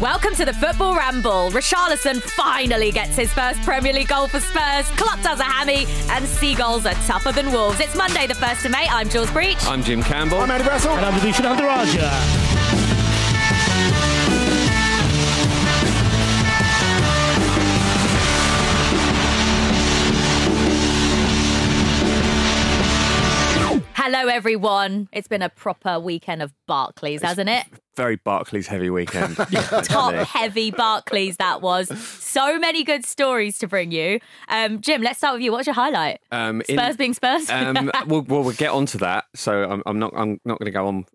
Welcome to the Football Ramble. Richarlison finally gets his first Premier League goal for Spurs. Klopp does a hammy, and Seagulls are tougher than wolves. It's Monday, the 1st of May. I'm Jules Breach. I'm Jim Campbell. I'm Andy Brassell. And I'm Vibhushan Andaraja. Hello, everyone. It's been a proper weekend of Barclays, hasn't it? Very Barclays heavy weekend. Top heavy Barclays that was. So many good stories to bring you. Um, Jim, let's start with you. What's your highlight? Um, in- Spurs being Spurs. um, we'll, well, we'll get onto that. So I'm, I'm not. I'm not going to go on.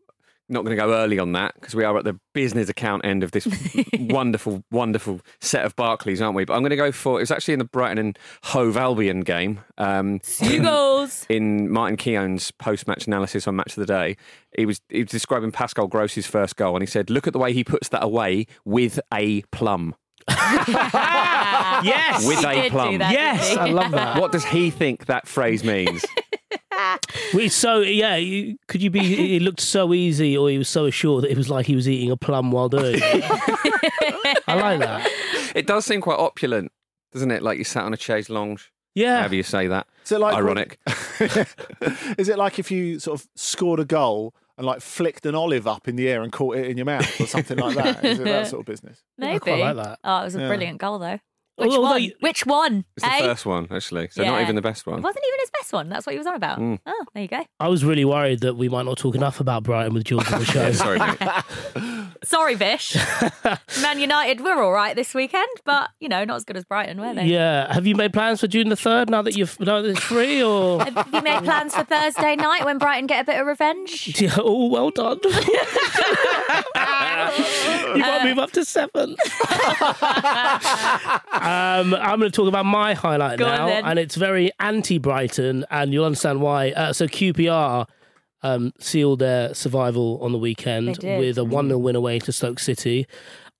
Not going to go early on that because we are at the business account end of this wonderful, wonderful set of Barclays, aren't we? But I'm going to go for. It was actually in the Brighton and Hove Albion game. Um, Seagulls. in Martin Keown's post-match analysis on Match of the Day, he was he was describing Pascal Gross's first goal, and he said, "Look at the way he puts that away with a plum." Yes. With He a did do plum. that, Yes, I love that. What does he think that phrase means? Well, So yeah, you, could you be? It looked so easy, or he was so assured that it was like he was eating a plum while doing it. I like that. It does seem quite opulent, doesn't it? Like you sat on a chaise lounge. Yeah, However you say that. Is it like Ironic. Is it like if you sort of scored a goal and like flicked an olive up in the air and caught it in your mouth or something like that? Is it that sort of business? Maybe. quite like that. Oh, it was a Yeah. brilliant goal, though. Which Although one? you- Which one? It's the eh? first one, actually. So Yeah. not even the best one. It one. wasn't even his best one. That's what he was on about. Mm. Oh, there you go. I was really worried that we might not talk enough about Brighton with Jules on the show. Sorry, mate. Sorry, Vish. Man United we're all right this weekend, but, you know, not as good as Brighton, were they? Yeah, have you made plans for June the third now that you've now that it's free or? Have you made plans for Thursday night when Brighton get a bit of revenge? Yeah, oh, well done. you got to move up to seven. um, I'm going to talk about my highlight Go now, and it's very anti-Brighton, and you'll understand why. Uh, so QPR um, sealed their survival on the weekend with a one 0 win away to Stoke City.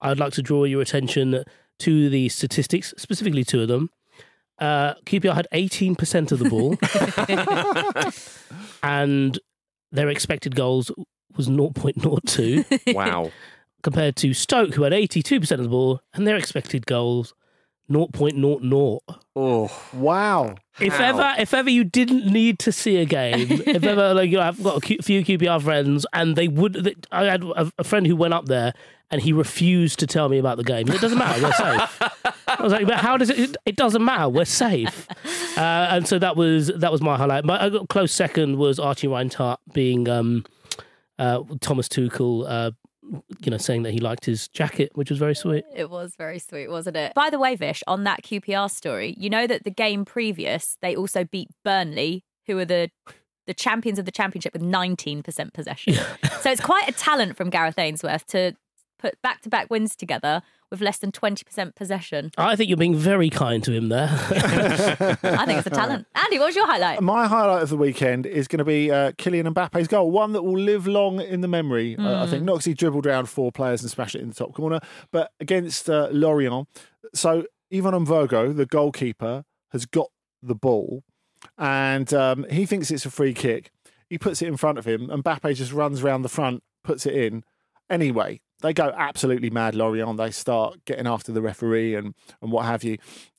I'd like to draw your attention to the statistics, specifically two of them. Uh, QPR had 18% of the ball, and their expected goals was 0.02 Wow. compared to Stoke, who had 82% of the ball, and their expected goals 0.00. Oh, Wow. If How? ever, if ever you didn't need to see a game, if ever like you know, I've got a few QPR friends, and they would. I had a, a friend who went up there, and he refused to tell me about the game. It doesn't matter. We're safe. I was like, but how does it? It, it doesn't matter. We're safe. Uh, and so that was that was my highlight. My close second was Archie Rhind-Tutt being um, uh, Thomas Tuchel. Uh, you know, saying that he liked his jacket, which was very sweet. It was very sweet, wasn't it? By the way, Vish, on that QPR story, you know that the game previous, they also beat Burnley, who are the the champions of the championship with 19% possession. so it's quite a talent from Gareth Ainsworth to put back to back wins together with less than 20% possession. I think you're being very kind to him there. I think it's a talent. Andy, what was your highlight? My highlight of the weekend is going to be uh, Kylian Mbappe's goal, one that will live long in the memory. Uh, I think not because he dribbled around four players and smashed it in the top corner, but against uh, Lorient. So Yvon Mvogo, the goalkeeper, has got the ball, and um, he thinks it's a free kick. He puts it in front of him, and Mbappe just runs round the front, puts it in. Anyway, they go absolutely mad, Lorient. They start getting after the referee and, and what have you.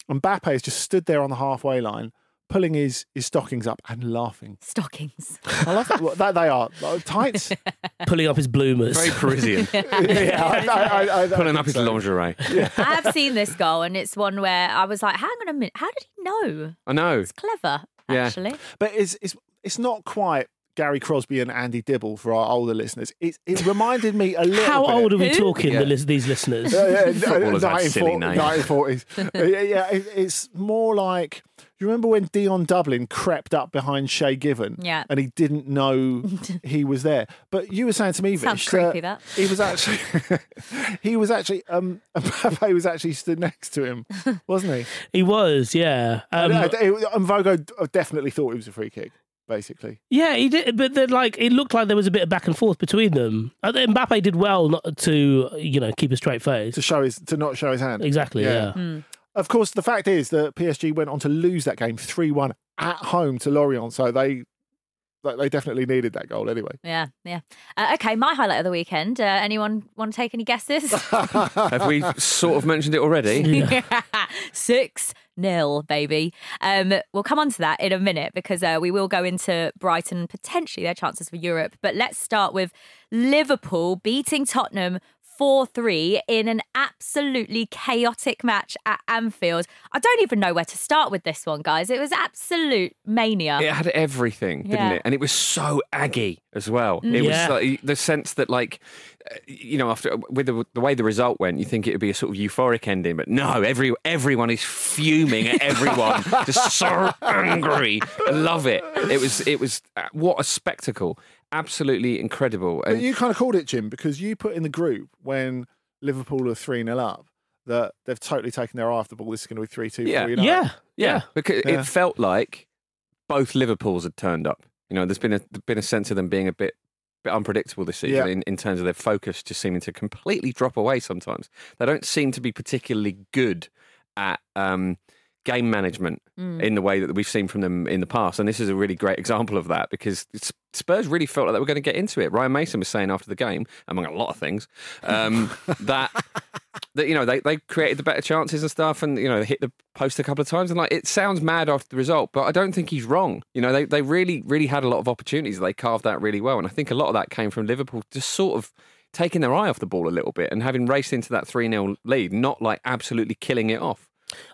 And Mbappe has just stood there on the halfway line, pulling his, his stockings up and laughing. Stockings. I love that. That they are. Like, Tights. Pulling up his bloomers. very Parisian. yeah, I, I, I, I, Pulling up his lingerie. I have seen this goal, and it's one where I was like, hang on a minute, how did he know? I know. It's clever, Yeah. actually. But it's, it's, it's not quite Gary Crosby and Andy Dibble for our older listeners. It, it reminded me a little How bit. old are we talking, Yeah. the these listeners? Yeah, yeah, Footballers have silly names. 1940s. Uh, yeah, yeah, it, it's more like. You remember when Dion Dublin crept up behind Shay Given? Yeah. And he didn't know he was there. But you were saying to me, Sounds Vish, creepy, that. he was actually, he was actually, um, Mbappe was actually stood next to him, wasn't he? He was, yeah. Um, and, and Vogo definitely thought it was a free kick, basically. yeah, he did, but then like it looked like there was a bit of back and forth between them. I think Mbappe did well not to, you know, keep a straight face. To show his, to not show his hand. Exactly, Yeah. yeah. Hmm. Of course, the fact is that PSG went on to lose that game 3 1 at home to Lorient. So they they they definitely needed that goal anyway. Yeah, yeah. Uh, okay, my highlight of the weekend. Uh, anyone want to take any guesses? Have we sort of mentioned it already? Six nil, baby. Um, we'll come on to that in a minute because uh, we will go into Brighton potentially their chances for Europe. But let's start with Liverpool beating Tottenham. 4 3 in an absolutely chaotic match at Anfield. I don't even know where to start with this one, guys. It was absolute mania. It had everything, didn't Yeah. it? And it was so aggy as well. It Yeah. was like the sense that, like, uh, you know, after with the, the way the result went, you think it would be a sort of euphoric ending, but no, every everyone is fuming at everyone, just so angry. I love it. It was it was uh, what a spectacle, absolutely incredible. But And you kind of called it, Jim, because you put in the group when Liverpool are 3 0 up that they've totally taken their eye off the ball. This is going to be 3 2 Yeah. Yeah, yeah, because Yeah. it felt like both Liverpools had turned up. You know, there's been a been a sense of them being a bit bit unpredictable this season Yeah. in, in terms of their focus just seeming to completely drop away sometimes. They don't seem to be particularly good at um, game management in the way that we've seen from them in the past. And this is a really great example of that because Spurs really felt like they were going to get into it. Ryan Mason was saying after the game, among a lot of things, um, that that you know they, they created the better chances and stuff and you know they hit the post a couple of times and like it sounds mad after the result but I don't think he's wrong. You know they, they really really had a lot of opportunities. They carved out really well. And I think a lot of that came from Liverpool just sort of taking their eye off the ball a little bit and having raced into that 3-0 lead not like absolutely killing it off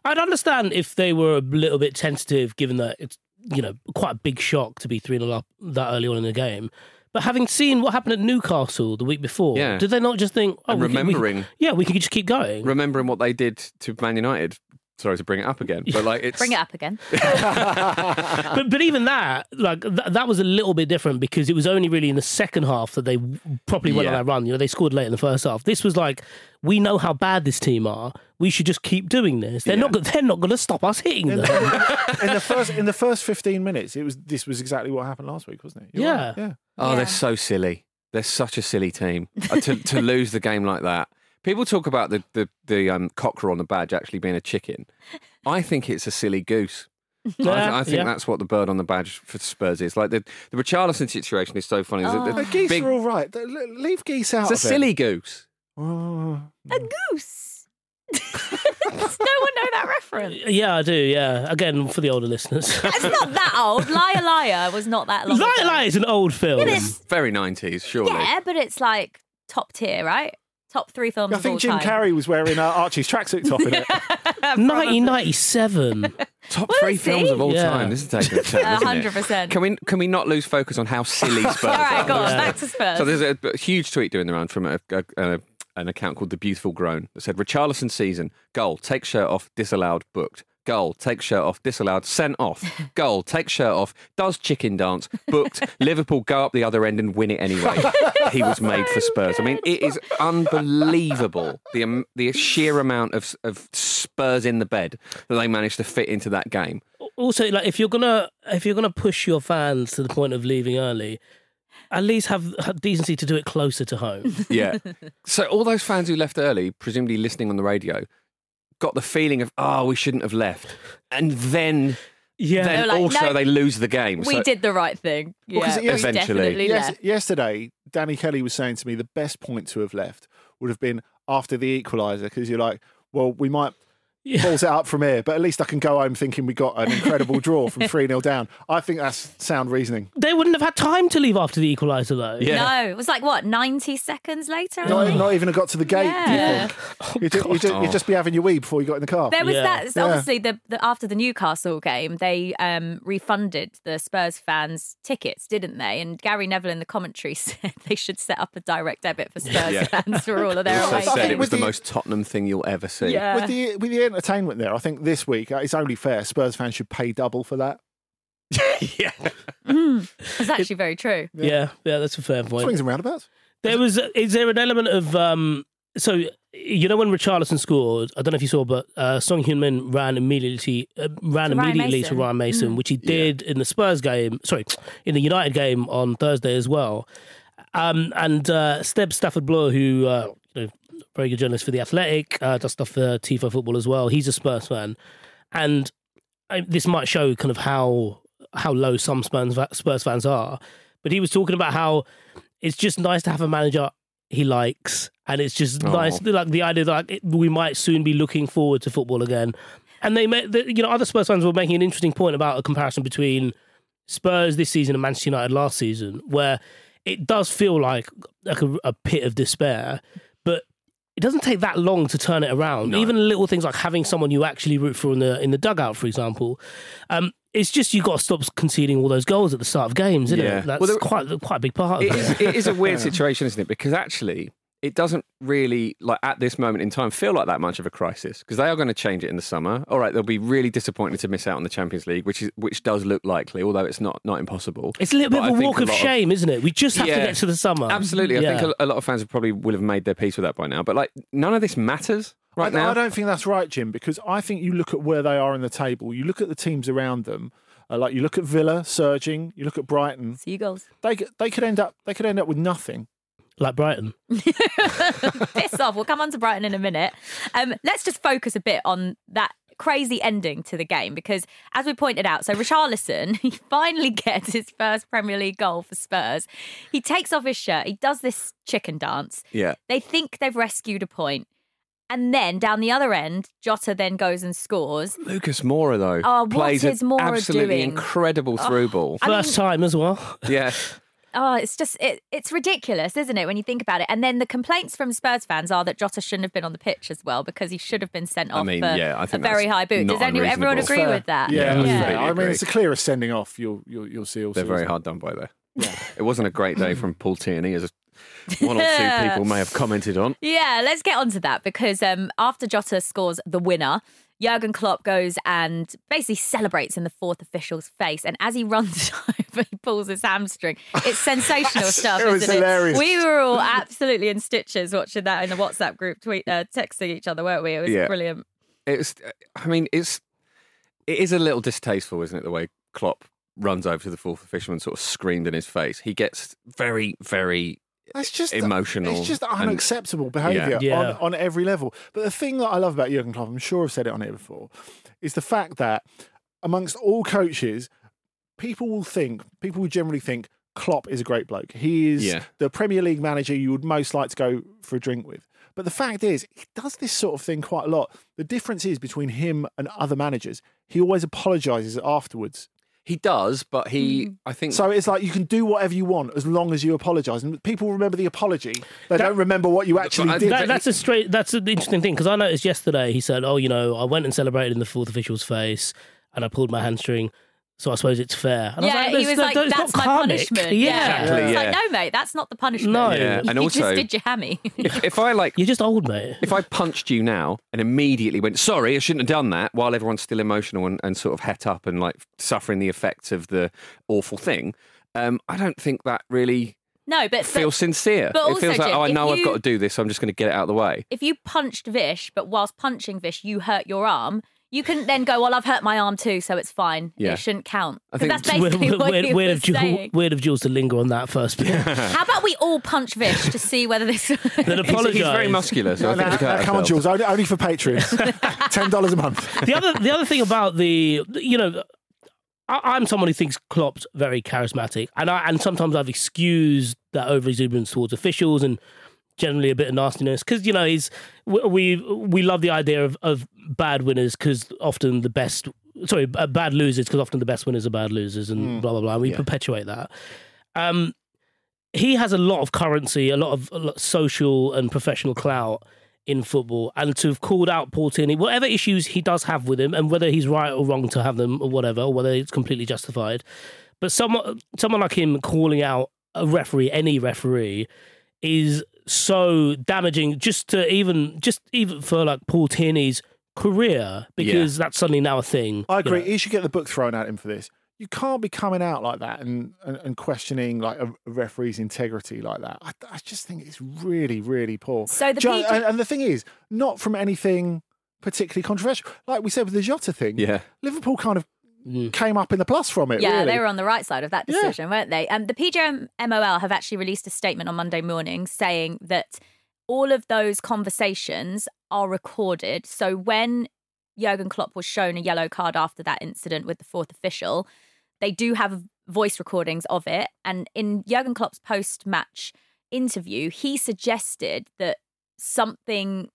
I'd understand if they were a little bit tentative, given that it's you know quite a big shock to be three 0 up that early on in the game. But having seen what happened at Newcastle the week before, Yeah. did they not just think, oh, we can- we remembering- yeah, we can just keep going? remembering what they did to Man United sorry to bring it up again but like it's Bring it up again. but but even that, like th- that was a little bit different because it was only really in the second half that they properly went on Yeah. that run. You know, they scored late in the first half. This was like, we know how bad this team are. We should just keep doing this. They're not. They're not going to stop us hitting them. in the first in the first 15 minutes, it was this was exactly what happened last week, wasn't it? You're Yeah. right, Yeah. Oh, Yeah. they're so silly. They're such a silly team Uh, to to lose the game like that. People talk about the the the um, cocker on the badge actually being a chicken. I think it's a silly goose. I, th- I think Yeah. that's what the bird on the badge for Spurs is. Like the the Richarlison situation is so funny. Oh. the The geese big- are all right. The- Leave geese out it's a of it. silly goose. Oh. A goose. Does no one know that reference? Yeah, I do. Yeah, again for the older listeners. It's not that old. Liar Liar was not that long. Liar ago. Liar is an old film. It is. Very 90s, surely. Yeah, but it's like top tier, right? Top three films. I of think all Jim time. Carrey was wearing uh, Archie's tracksuit top in it. 1997. Top Well, three see? films of all Yeah. time. This is taking a turn, isn't it? 100%. Can we can we not lose focus on how silly Spurs All right, are? go on. Yeah. Back to Spurs. So there's a, a huge tweet doing the round from a, a, a, an account called The Beautiful Groan that said Richarlison season goal take shirt off disallowed booked goal take shirt off disallowed sent off goal take shirt off does chicken dance booked Liverpool go up the other end and win it anyway. he was made for Spurs. I mean it is unbelievable the um, the sheer amount of of Spurs in the bed that they managed to fit into that game. also, like if you're gonna if you're gonna push your fans to the point of leaving early, at least have, have decency to do it closer to home. Yeah. so all those fans who left early, presumably listening on the radio, got the feeling of, oh, we shouldn't have left. And then, Yeah. then They're like, also "No, they lose the game. we So- did the right thing. Yeah, 'cause it- we Eventually. Yes, yesterday, Danny Kelly was saying to me the best point to have left would have been after the equaliser because you're like, well, we might Yeah. balls it up from here, but at least I can go home thinking we got an incredible draw from 3 0 down. I think that's sound reasoning. They wouldn't have had time to leave after the equaliser, though. Yeah. No, it was like what, 90 seconds later? Not, think? not even got to the gate. do you Yeah. think? You'd, ju- you'd, you'd just be having your wee before you got in the car. There was Yeah. that. so Yeah. Obviously, the, the after the Newcastle game, they um, refunded the Spurs fans tickets, didn't they? And Gary Neville in the commentary said they should set up a direct debit for Spurs Yeah. fans for all of their also away said games. it was the the- most Tottenham thing you'll ever see. Yeah. with the with the entertainment there, I think this week uh, it's only fair. Spurs fans should pay double for that. yeah. It's actually very true. Yeah, yeah, that's a fair point. Swings and roundabouts. There was. Is there an element of um? So you know when Richarlison scored, I don't know if you saw, but uh, Son Heung-min ran immediately uh, ran To Ryan immediately Mason. to Ryan Mason, Mm. which he did in the Spurs game. Sorry, in the United game on Thursday as well. Um, and uh, Seb Stafford-Bloor, who uh, you know, very good journalist for the Athletic, uh, does stuff for Tifo Football as well. He's a Spurs fan, and I, this might show kind of how how low some Spurs, Spurs fans are. But he was talking about how it's just nice to have a manager he likes, and it's just Aw. nice, like the idea that like, we might soon be looking forward to football again. And they, made, the, you know, other Spurs fans were making an interesting point about a comparison between Spurs this season and Manchester United last season, where it does feel like like a, a pit of despair, it doesn't take that long to turn it around. No. Even little things like having someone you actually root for in the in the dugout, for example. Um, it's just you got to stop conceding all those goals at the start of games, isn't Yeah. it? That's Well, there- quite quite a big part of It it. is, it is a weird situation, isn't it? Because actually, it doesn't really, like at this moment in time, feel like that much of a crisis because they are going to change it in the summer. All right, they'll be really disappointed to miss out on the Champions League, which is which does look likely, although it's not not impossible. It's a little bit But of a walk a of lot of- shame, isn't it? We just have Yeah. to get to the summer. Absolutely, I Yeah. think a, a lot of fans probably will have made their peace with that by now. But like, none of this matters right I, now. I don't think that's right, Jim, because I think you look at where they are in the table, you look at the teams around them. Uh, like you look at Villa surging, you look at Brighton. Seagulls. They could- they could end up they could end up with nothing. Like Brighton. Piss off. We'll come on to Brighton in a minute. Um, let's just focus a bit on that crazy ending to the game because, as we pointed out, so Richarlison, he finally gets his first Premier League goal for Spurs. He takes off his shirt, he does this chicken dance. yeah, They think they've rescued a point. And then down the other end, Jota then goes and scores. Lucas Moura though Oh, what plays an absolutely doing? incredible through ball. I First mean- time as well. Yeah, Oh, it's just it, it's ridiculous, isn't it, when you think about it? And then the complaints from Spurs fans are that Jota shouldn't have been on the pitch as well because he should have been sent off. I mean, for yeah, I a think a very high boot. Does anyone, everyone agree Fair. with that? Yeah, Yeah, that's yeah. I mean, it's the clearest sending off you'll you'll, you'll see. All they're very hard done by there. Yeah. it wasn't a great day from Paul Tierney, as one or two people may have commented on. Yeah, let's get onto that because um, after Jota scores the winner, Jurgen Klopp goes and basically celebrates in the fourth official's face. And as he runs over, he pulls his hamstring. It's sensational stuff, It was isn't hilarious. it? We were all absolutely in stitches watching that in the WhatsApp group, tweet, uh, texting each other, weren't we? It was Yeah. brilliant. It's, I mean, it's it is a little distasteful, isn't it? The way Klopp runs over to the fourth official and sort of screamed in his face. He gets very, very It's just emotional It's just and- unacceptable behaviour Yeah. on, on every level. But the thing that I love about Jurgen Klopp, I'm sure I've said it on here before, is the fact that amongst all coaches, people will think, people will generally think, Klopp is a great bloke. He is Yeah. the Premier League manager you would most like to go for a drink with. But the fact is, he does this sort of thing quite a lot. The difference is between him and other managers, he always apologises afterwards. He does, but he, hmm. I think. So it's like you can do whatever you want as long as you apologise. And people remember the apology. They don't remember what you actually I- did. That, that's a straight. That's an interesting thing because I noticed yesterday he said, "Oh, you know, I went and celebrated in the fourth official's face, and I pulled my hamstring, so I suppose it's fair." And I yeah, was like, he was that- like, that's "That's not my comic." punishment." Yeah, Exactly, It's yeah. like, no, mate, that's not the punishment. No. Yeah, you and also- just did your hammy. if, if I like you're just old, mate. if I punched you now and immediately went, sorry, I shouldn't have done that, while everyone's still emotional and, and sort of het up and like suffering the effects of the awful thing, um, I don't think that really no, but, feels but sincere. but it also, feels like, Jim, oh, I if know I've got to do this, so I'm just going to get it out of the way. if you punched Vish, but whilst punching Vish, you hurt your arm. You can then go, well, I've hurt my arm too, so it's fine. Yeah. It shouldn't count. I 'Cause think- that's basically weird, what weird, he weird of Jules, weird of Jules to linger on that first bit. How about we all punch Vish to see whether this? then He's, apologise. he's very muscular, so I think no, we can no, hurt come on. Jules. Only, only for Patreons. Ten dollars a month. the other the other thing about the you know I, I'm someone who thinks Klopp's very charismatic, and I and sometimes I've excused that over exuberance towards officials and generally a bit of nastiness because you know he's we we love the idea of of bad winners because often the best sorry bad losers because often the best winners are bad losers and blah blah blah. And we perpetuate that. Um, he has a lot of currency, a lot of a lot social and professional clout in football, and to have called out Paul Tierney, whatever issues he does have with him, and whether he's right or wrong to have them or whatever, or whether it's completely justified, but someone someone like him calling out a referee, any referee, is so damaging. Just to even just even for like Paul Tierney's career, because that's suddenly now a thing. I you agree. know. He should get the book thrown at him for this. You can't be coming out like that and, and, and questioning like a, a referee's integrity like that. I, I just think it's really, really poor. So the Jo- PG and, and the thing is, not from anything particularly controversial. Like we said with the Jota thing, Yeah. Liverpool kind of Mm. came up in the plus from it. Yeah, really. they were on the right side of that Yeah. decision, weren't they? Um, the PGMOL have actually released a statement on Monday morning saying that all of those conversations are recorded. So when Jurgen Klopp was shown a yellow card after that incident with the fourth official, they do have voice recordings of it. And in Jurgen Klopp's post match interview, he suggested that something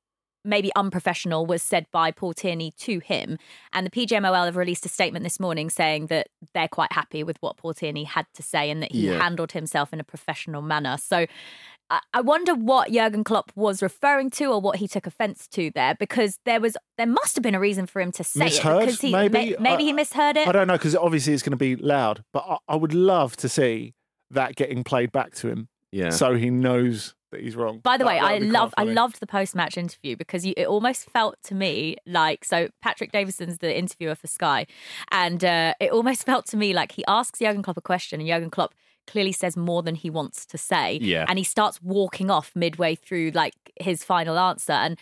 maybe unprofessional was said by Paul Tierney to him. And the PGMOL have released a statement this morning saying that they're quite happy with what Paul Tierney had to say and that he Yeah. handled himself in a professional manner. So I- I wonder what Jurgen Klopp was referring to or what he took offence to there, because there was there must have been a reason for him to say Misheard, it. Because he maybe? may- maybe I- he uh, misheard it. I don't know because obviously it's going to be loud, but I, I would love to see that getting played back to him, Yeah. so he knows that he's wrong. By the That- way, I love I loved the post match interview because you, it almost felt to me like so Patrick Davison's the interviewer for Sky, and uh, it almost felt to me like he asks Jurgen Klopp a question and Jurgen Klopp clearly says more than he wants to say, Yeah. and he starts walking off midway through like his final answer and.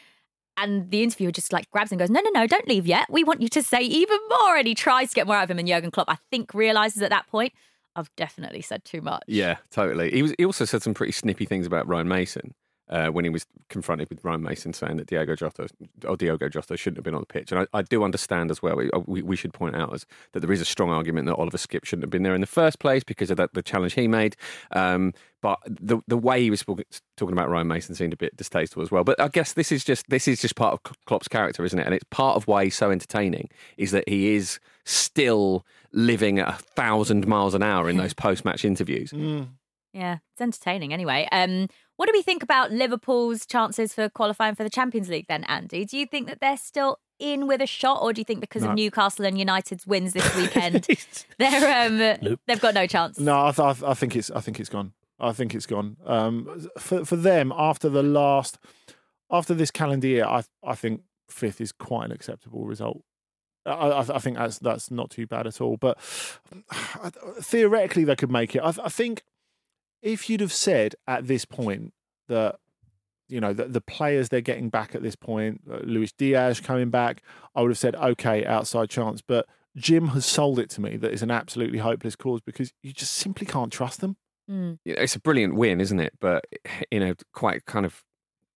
And the interviewer just like grabs and goes, No, no, no, don't leave yet. We want you to say even more. And he tries to get more out of him. And Jurgen Klopp, I think, realizes at that point, I've definitely said too much. Yeah, totally. He was. He also said some pretty snippy things about Ryan Mason uh, when he was confronted with Ryan Mason saying that Diego Jota or Diogo Jota shouldn't have been on the pitch. And I, I do understand as well. We, we, we should point out as, that there is a strong argument that Oliver Skipp shouldn't have been there in the first place because of that, the challenge he made. Um, but the the way he was talking about Ryan Mason seemed a bit distasteful as well. But I guess this is just this is just part of Klopp's character, isn't it? And it's part of why he's so entertaining is that he is still living at a thousand miles an hour in those post match interviews. Yeah, it's entertaining anyway. Um, what do we think about Liverpool's chances for qualifying for the Champions League then, Andy? Do you think that they're still in with a shot, or do you think because No. of Newcastle and United's wins this weekend, they're um, they've got no chance? No, I, th- I think it's I think it's gone. I think it's gone. Um, for for them after the last after this calendar year, I I think fifth is quite an acceptable result. I, I, I think that's that's not too bad at all. But theoretically, they could make it. I, I think if you'd have said at this point that you know the, the players they're getting back at this point, uh, Luis Diaz coming back, I would have said okay, outside chance. But Jim has sold it to me that it's an absolutely hopeless cause because you just simply can't trust them. Mm. it's a brilliant win, isn't it? But in a quite kind of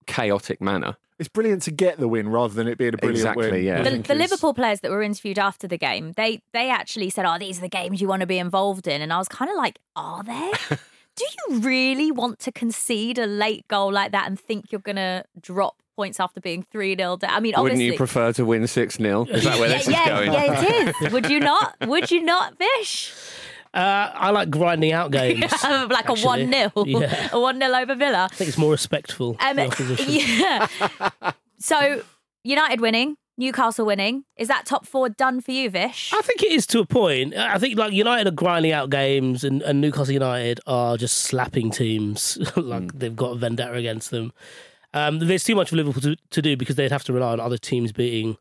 chaotic manner. It's brilliant to get the win rather than it being a brilliant Exactly, win. yeah. The, the Liverpool players that were interviewed after the game, they they actually said, "Oh, these are the games you want to be involved in," and I was kind of like, "Are they? Do you really want to concede a late goal like that and think you're gonna drop points after being three 0 down? I mean, Wouldn't you prefer to win 6 0? Is that where yeah, this yeah, is going? yeah, it is. Would you not? Would you not, Vish? Uh, I like grinding out games. like actually. a one 0 Yeah. a one 0 over Villa. I think it's more respectful. Um, to opposition. yeah. so United winning, Newcastle winning. Is that top four done for you, Vish? I think it is to a point. I think like United are grinding out games, and, and Newcastle United are just slapping teams like they've got a vendetta against them. Um, there's too much for Liverpool to, to do because they'd have to rely on other teams beating,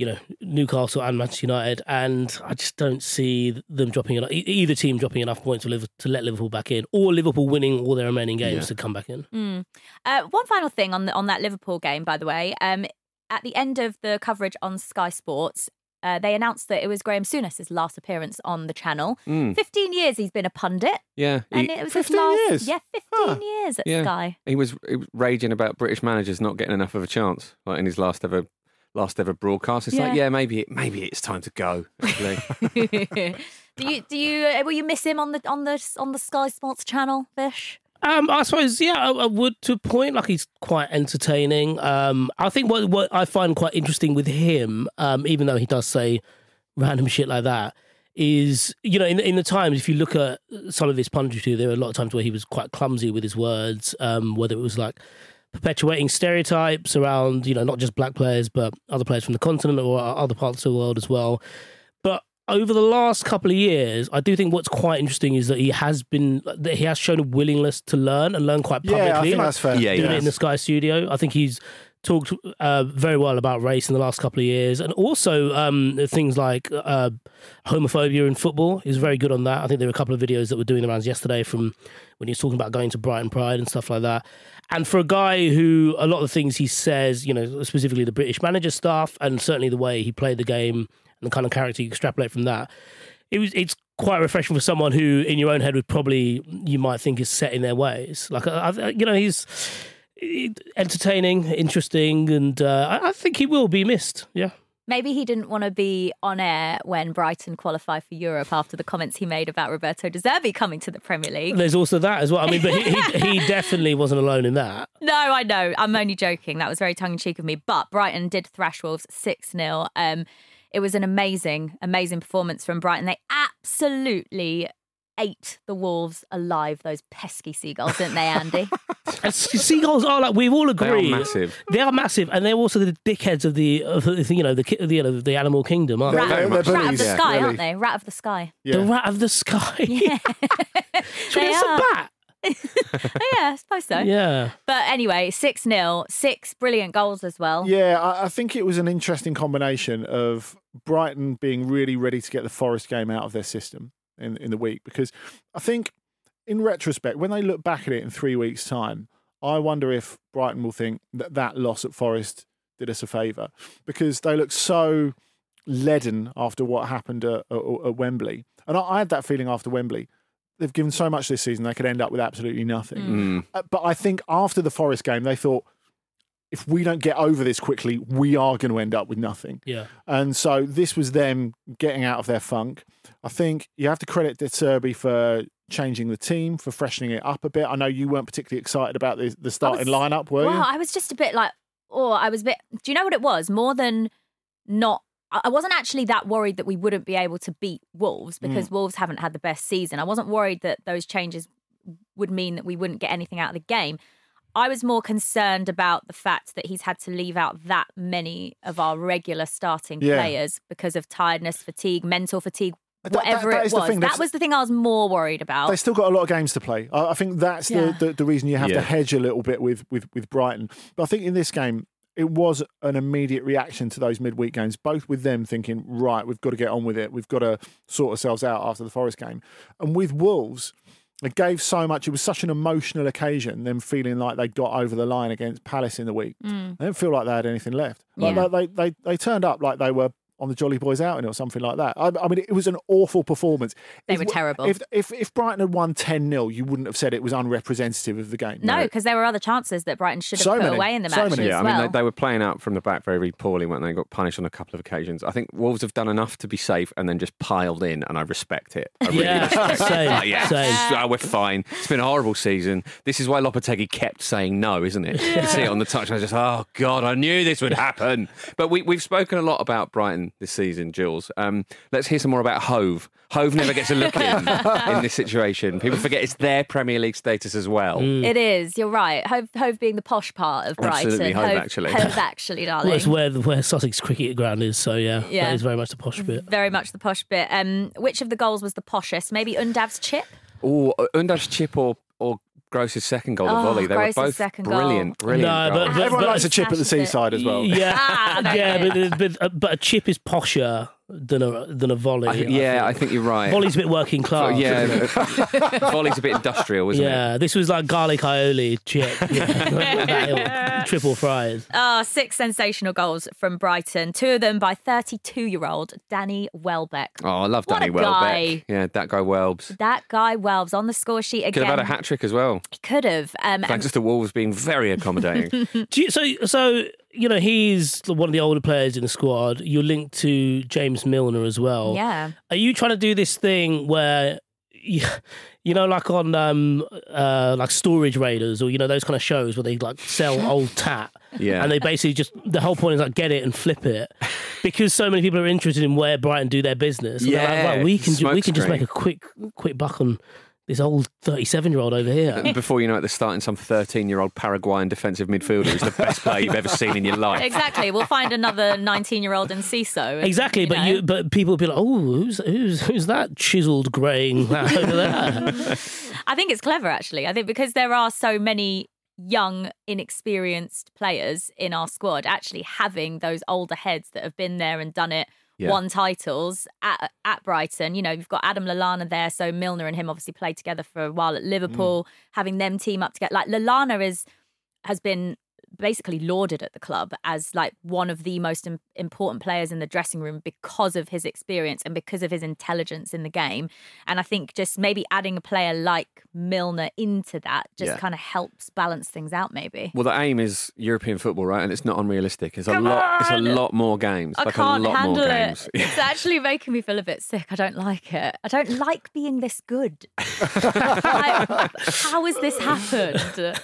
you know, Newcastle and Manchester United, and I just don't see them dropping enough, either team dropping enough points to, Liverpool, to let Liverpool back in, or Liverpool winning all their remaining games Yeah. to come back in. Mm. Uh, one final thing on the, on that Liverpool game, by the way. Um, at the end of the coverage on Sky Sports, uh, they announced that it was Graham Souness's last appearance on the channel. Mm, Fifteen years he's been a pundit, yeah. and He, it was his 15 last. years? Yeah, fifteen Huh. years at Yeah. Sky. he was, he was raging about British managers not getting enough of a chance like in his last ever last ever broadcast. It's like, Yeah. yeah, maybe it, maybe it's time to go. do you do you uh, will you miss him on the on the on the Sky Sports channel, Vish? Um, I suppose, yeah, I, I would to a point. Like he's quite entertaining. Um, I think what what I find quite interesting with him, um, even though he does say random shit like that, is you know in in the times if you look at some of his punditry, there were a lot of times where he was quite clumsy with his words. Um, whether it was like perpetuating stereotypes around you know not just black players but other players from the continent or other parts of the world as well. But over the last couple of years, I do think what's quite interesting is that he has been that he has shown a willingness to learn and learn quite publicly. Yeah, I think that's fair. Yeah, doing yeah. it in the Sky Studio. I think he's talked uh, very well about race in the last couple of years, and also um, things like uh, homophobia in football. He's very good on that. I think there were a couple of videos that were doing the rounds yesterday from when he was talking about going to Brighton Pride and stuff like that. And for a guy who a lot of the things he says, you know, specifically the British manager stuff, and certainly the way he played the game and the kind of character you extrapolate from that, it was it's quite refreshing for someone who, in your own head, would probably you might think is set in their ways. Like you know, he's entertaining, interesting, and uh, I, I think he will be missed. Yeah. Maybe he didn't want to be on air when Brighton qualified for Europe after the comments he made about Roberto De Zerbi coming to the Premier League. There's also that as well. I mean, but he, he, he definitely wasn't alone in that. No, I know. I'm only joking. That was very tongue in cheek of me. But Brighton did thrash Wolves 6 0. Um, it was an amazing, amazing performance from Brighton. They absolutely ate the Wolves alive, those pesky seagulls, didn't they, Andy? And seagulls are like we've all They are agreed massive. They are massive, and they're also the dickheads of the, of the you know the the, you know, the animal kingdom, aren't They're- they? rat, they're rat of bullies, the yeah, sky, really. aren't they? Rat of the sky. The rat of the sky. Yeah. Should we They have some bat? Oh, yeah, I suppose so. Yeah. But anyway, 6 0, six brilliant goals as well. Yeah, I, I think it was an interesting combination of Brighton being really ready to get the Forest game out of their system in, in the week because I think in retrospect, when they look back at it in three weeks' time, I wonder if Brighton will think that that loss at Forest did us a favour because they look so leaden after what happened at, at, at Wembley. And I, I had that feeling after Wembley. They've given so much this season, they could end up with absolutely nothing. Mm. Uh, But I think after the Forest game, they thought, if we don't get over this quickly, we are going to end up with nothing. Yeah. And so this was them getting out of their funk. I think you have to credit De Zerbi for changing the team, for freshening it up a bit. I know you weren't particularly excited about the, the starting lineup, were Well, you? Well, I was just a bit like, oh, I was a bit. Do you know what it was? More than not. I I wasn't actually that worried that we wouldn't be able to beat Wolves because Mm. Wolves haven't had the best season. I wasn't worried that those changes would mean that we wouldn't get anything out of the game. I was more concerned about the fact that he's had to leave out that many of our regular starting Yeah. players because of tiredness, fatigue, mental fatigue, That- that- whatever that it is the was. That was the thing I was more worried about. They still got a lot of games to play. I, I think that's Yeah. the, the, the reason you have Yeah. to hedge a little bit with, with, with Brighton. But I think in this game, it was an immediate reaction to those midweek games, both with them thinking, right, we've got to get on with it. We've got to sort ourselves out after the Forest game. And with Wolves, it gave so much. It was such an emotional occasion, them feeling like they got over the line against Palace in the week. Mm. They didn't feel like they had anything left. Like, Yeah. like they, they, they turned up like they were on the Jolly Boys outing or something like that. I, I mean, it was an awful performance. They If- were terrible. If, if if Brighton had won 10 0, you wouldn't have said it was unrepresentative of the game. No, because there were other chances that Brighton should have So put many, away in the so match many. as Yeah, I mean, they, they were playing out from the back very poorly, weren't they? Got punished on a couple of occasions. I think Wolves have done enough to be safe and then just piled in, and I respect it. I really Yeah, respect it. same, Like, yeah, same. ah, we're fine. It's been a horrible season. This is why Lopetegui kept saying no, isn't it? You see it on the touch, and I just, oh, God, I knew this would happen. But we, we've spoken a lot about Brighton this season, Jules. Um, let's hear some more about Hove. Hove never gets a look in in this situation. People forget it's their Premier League status as well. Mm. It is. You're right. Hove, Hove being the posh part of Brighton. Absolutely, Hove, actually. Hove actually, darling. Well, it's where the, where Sussex cricket ground is, so yeah, Yeah. that is very much the posh bit. Very much the posh bit. Um, which of the goals was the poshest? Maybe Undav's chip. Oh, Undav's chip or or Gross's second goal, the Oh, volley. They Gross's were both second goal. brilliant, brilliant. No, but- goals. but- Everyone but- likes a chip at the Smashes it. seaside as well. Yeah, Ah, yeah, but, but, uh, but a chip is posher than a than a volley. I yeah, I think you're right. volley's a bit working class. yeah, isn't it? volley's a bit industrial, isn't it? yeah. This was like garlic aioli chip, yeah. Triple fries. Ah, Oh, six sensational goals from Brighton. Two of them by 32 year old Danny Welbeck. Oh, I love What Danny a Welbeck. guy. Yeah, that guy Welbs. That guy Welbs on the score sheet again. Could have had a hat trick as well. He could have. Um, Thanks and- to Wolves being very accommodating. Do you, so, so you know, he's one of the older players in the squad. You're linked to James Milner as well. yeah. Are you trying to do this thing where, you, you know, like on um, uh, like Storage Raiders or you know those kind of shows where they like sell old tat, Yeah. and they basically just the whole point is like get it and flip it, because so many people are interested in where Brighton do their business. And they're like, Yeah, well, we can ju- we can just make a quick quick buck on this old thirty seven year old over here. And Before you know it, they're starting some 13 year old Paraguayan defensive midfielder who's the best player you've ever seen in your life. Exactly. We'll find another 19 year old in CISO. and, Exactly, but know. you but people will be like, oh, who's who's who's that chiseled greying that over there? I think it's clever actually. I think because there are so many young, inexperienced players in our squad, actually having those older heads that have been there and done it. Yeah. Won titles at at Brighton. You know, you've got Adam Lallana there, so Milner and him obviously played together for a while at mm. Liverpool. Having them team up together, like Lallana is has been basically lauded at the club as like one of the most im- important players in the dressing room because of his experience and because of his intelligence in the game. And I think just maybe adding a player like Milner into that just Yeah. kind of helps balance things out. Maybe. Well, the aim is European football, right? And it's not unrealistic. It's a Come lot. It's a lot more games. I like can't a lot handle more it. games. It's actually making me feel a bit sick. I don't like it. I don't like being this good. like, how has this happened?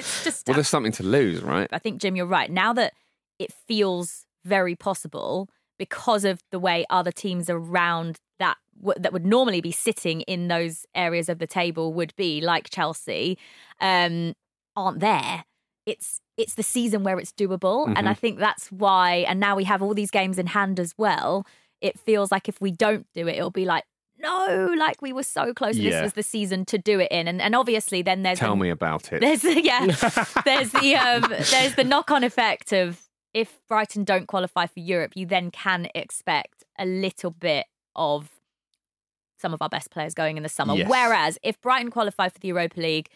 It's just. well, there's something to lose, right? I think Jim, you're right. Now that it feels very possible because of the way other teams around that that would normally be sitting in those areas of the table would be like Chelsea um, aren't there. It's it's the season where it's doable, and I think that's why. And now we have all these games in hand as well. It feels like if we don't do it, it'll be like. No, like we were so close. This was the season to do it in, and and obviously then there's Tell the- me about it. there's yeah, there's the um, there's the knock-on effect of if Brighton don't qualify for Europe, you then can expect a little bit of some of our best players going in the summer. Yes. Whereas if Brighton qualify for the Europa League,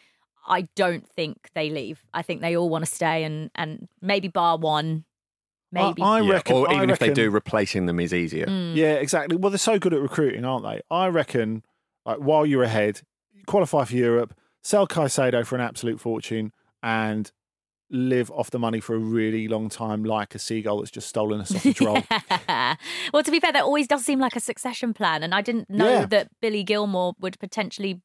I don't think they leave. I think they all want to stay, and and maybe bar one, maybe. I, I Yeah, reckon. or I even if they do, replacing them is easier. Mm. Yeah, exactly. Well, they're so good at recruiting, aren't they? I reckon, like while you're ahead, qualify for Europe, sell Caicedo for an absolute fortune, and live off the money for a really long time, like a seagull that's just stolen a sausage roll. well, to be fair, that always does seem like a succession plan, and I didn't know Yeah. that Billy Gilmour would potentially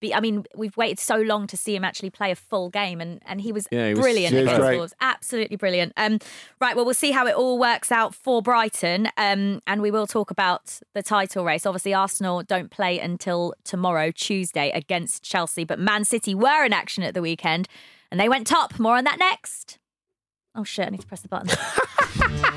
be. I mean, we've waited so long to see him actually play a full game, and and he was Yeah, he brilliant was against. Wolves, absolutely brilliant. Um, right, well, we'll see how it all works out for Brighton, um, and we will talk about the title race. Obviously, Arsenal don't play until tomorrow, Tuesday, against Chelsea, but Man City were in action at the weekend, and they went top. More on that next. Oh shit! I need to press the button.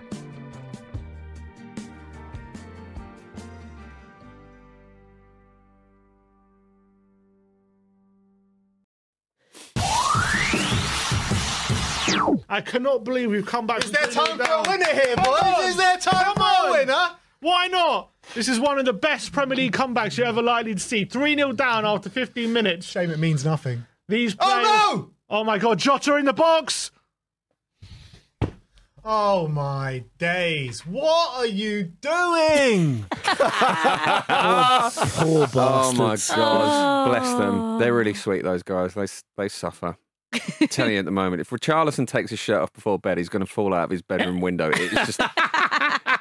I cannot believe we've come back. Is there time for a winner here, boys? Is there time for a winner? Why not? This is one of the best Premier League comebacks you're ever likely to see. 3 0 down after 15 minutes. Shame it means nothing. These oh, players. Oh no! Oh my god, Jota in the box! Oh my days! What are you doing? Poor bastards. Oh my. God, bless them. They're really sweet. Those guys. They they suffer. Telling you at the moment, if Richarlison takes his shirt off before bed, he's going to fall out of his bedroom window. It's just,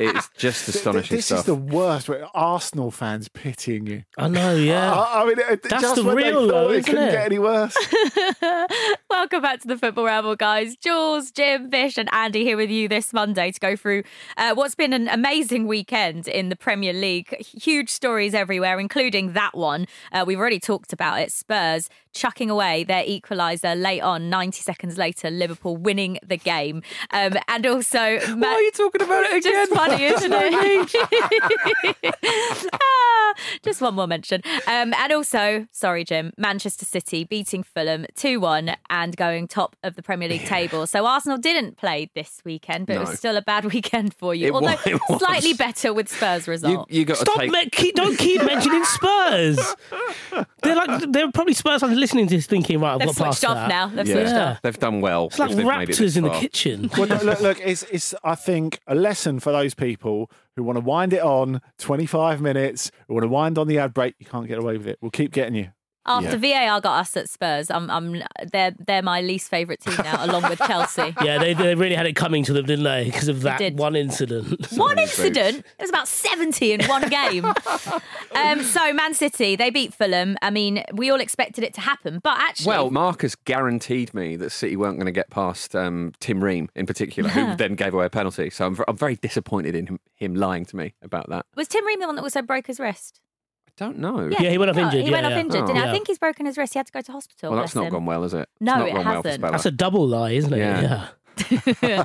it's just astonishing This stuff. is the worst. where Arsenal fans pitying you. I know, yeah. I, I mean, it- That's just the when they real thought though, it isn't couldn't it? get any worse. Welcome back to the Football Ramble, guys. Jules, Jim, Vish, and Andy here with you this Monday to go through uh, what's been an amazing weekend in the Premier League. Huge stories everywhere, including that one. Uh, we've already talked about it. Spurs chucking away their equaliser late on, 90 seconds later, Liverpool winning the game. Um, and also, Why are you talking about it again? Funny, isn't it? Just one more mention. Um, and also, sorry, Jim, Manchester City beating Fulham 2 1 and going top of the Premier League table. So Arsenal didn't play this weekend, but it was still a bad weekend for you. It wa- Although it was. slightly better with Spurs result. you got to Stop! take. me- keep, don't keep mentioning Spurs. They're like they're probably Spurs fans listening to this, thinking, right, I've They've got past switched off that. now. They've yeah, switched off. they've done well. It's like if it raptors in the kitchen. well, look, look, it's, it's, I think, a lesson for those people who want to wind it on 25 minutes, who want to wind on the ad break. You can't get away with it. We'll keep getting you. After VAR got us at Spurs, I'm, I'm, they're, they're my least favourite team now, along with Chelsea. Yeah, they, they really had it coming to them, didn't they? Because of that did. one incident. One incident. It was about 70 in one game. um, so, Man City, they beat Fulham. I mean, we all expected it to happen, but actually. Well, Marcus guaranteed me that City weren't going to get past um, Tim Ream in particular, who then gave away a penalty. So I'm, v- I'm very disappointed in him, him lying to me about that. was Tim Ream the one that also broke his wrist? I don't know. Yeah, he went off Oh, injured, He went yeah, off yeah. injured, Oh. didn't? I think he's broken his wrist. He had to go to hospital. Well, that's not him. gone well, is it? No, not it gone hasn't. Speller. That's a double lie, isn't it? Yeah. um,